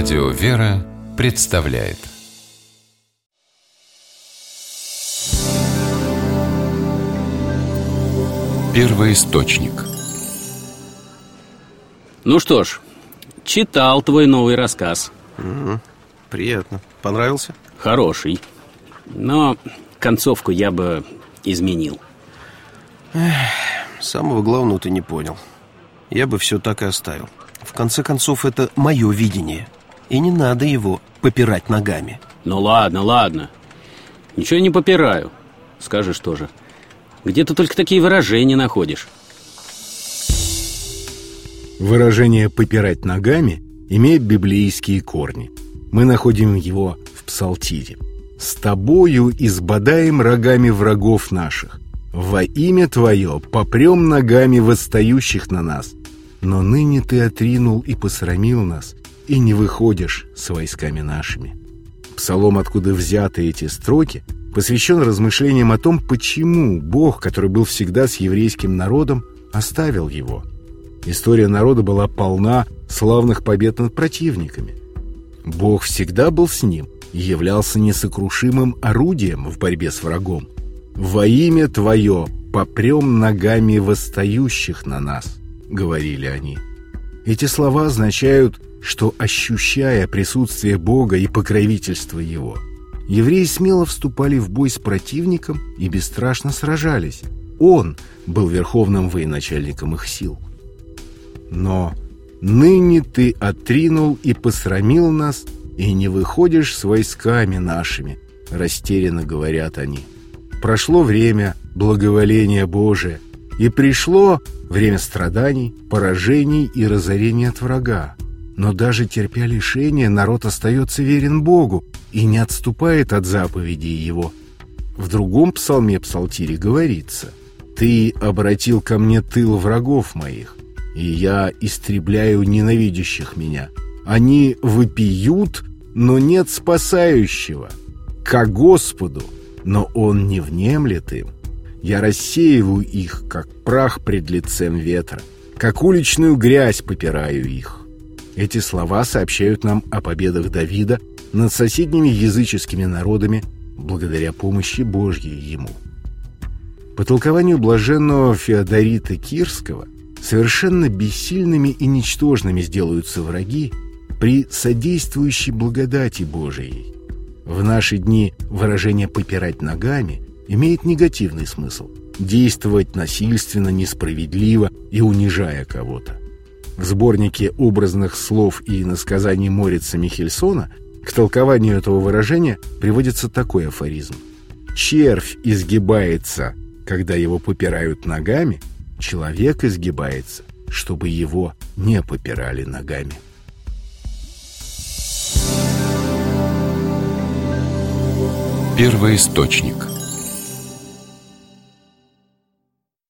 Радио «Вера» представляет Первый источник Ну что ж, читал твой новый рассказ Угу. Приятно. Понравился? Хороший Но концовку я бы изменил Самого главного ты не понял. Я бы все так и оставил. В конце концов, это мое видение. И не надо его попирать ногами. Ну ладно, ладно Ничего я не попираю Скажешь тоже Где ты только такие выражения находишь? Выражение «попирать ногами» имеет библейские корни. Мы находим его в Псалтире. «С тобою избадаем рогами врагов наших. Во имя Твое попрем ногами восстающих на нас. Но ныне Ты отринул и посрамил нас, и не выходишь с войсками нашими». Псалом, откуда взяты эти строки, посвящен размышлениям о том, почему Бог, который был всегда с еврейским народом, оставил его – История народа была полна славных побед над противниками. Бог всегда был с ним и являлся несокрушимым орудием в борьбе с врагом. «Во имя Твое попрем ногами восстающих на нас», — говорили они. Эти слова означают, что, ощущая присутствие Бога и покровительство Его, евреи смело вступали в бой с противником и бесстрашно сражались. Он был верховным военачальником их сил. Но ныне ты отринул и посрамил нас, и не выходишь с войсками нашими, растерянно говорят они. Прошло время благоволения Божия, и пришло время страданий, поражений и разорения от врага. Но даже терпя лишения, народ остается верен Богу и не отступает от заповедей Его. В другом псалме псалтире говорится «Ты обратил ко мне тыл врагов моих, и я истребляю ненавидящих меня. Они выпьют, но нет спасающего. К Господу, но Он не внемлет им. Я рассеиваю их, как прах пред лицем ветра, как уличную грязь попираю их. Эти слова сообщают нам о победах Давида над соседними языческими народами благодаря помощи Божьей ему. По толкованию блаженного Феодорита Кирского – Совершенно бессильными и ничтожными сделаются враги при содействующей благодати Божией. В наши дни выражение «попирать ногами» имеет негативный смысл – действовать насильственно, несправедливо и унижая кого-то. В сборнике образных слов и насказаний Морица Михельсона к толкованию этого выражения приводится такой афоризм. «Червь изгибается, когда его попирают ногами – человек изгибается, чтобы его не попирали ногами. Первый источник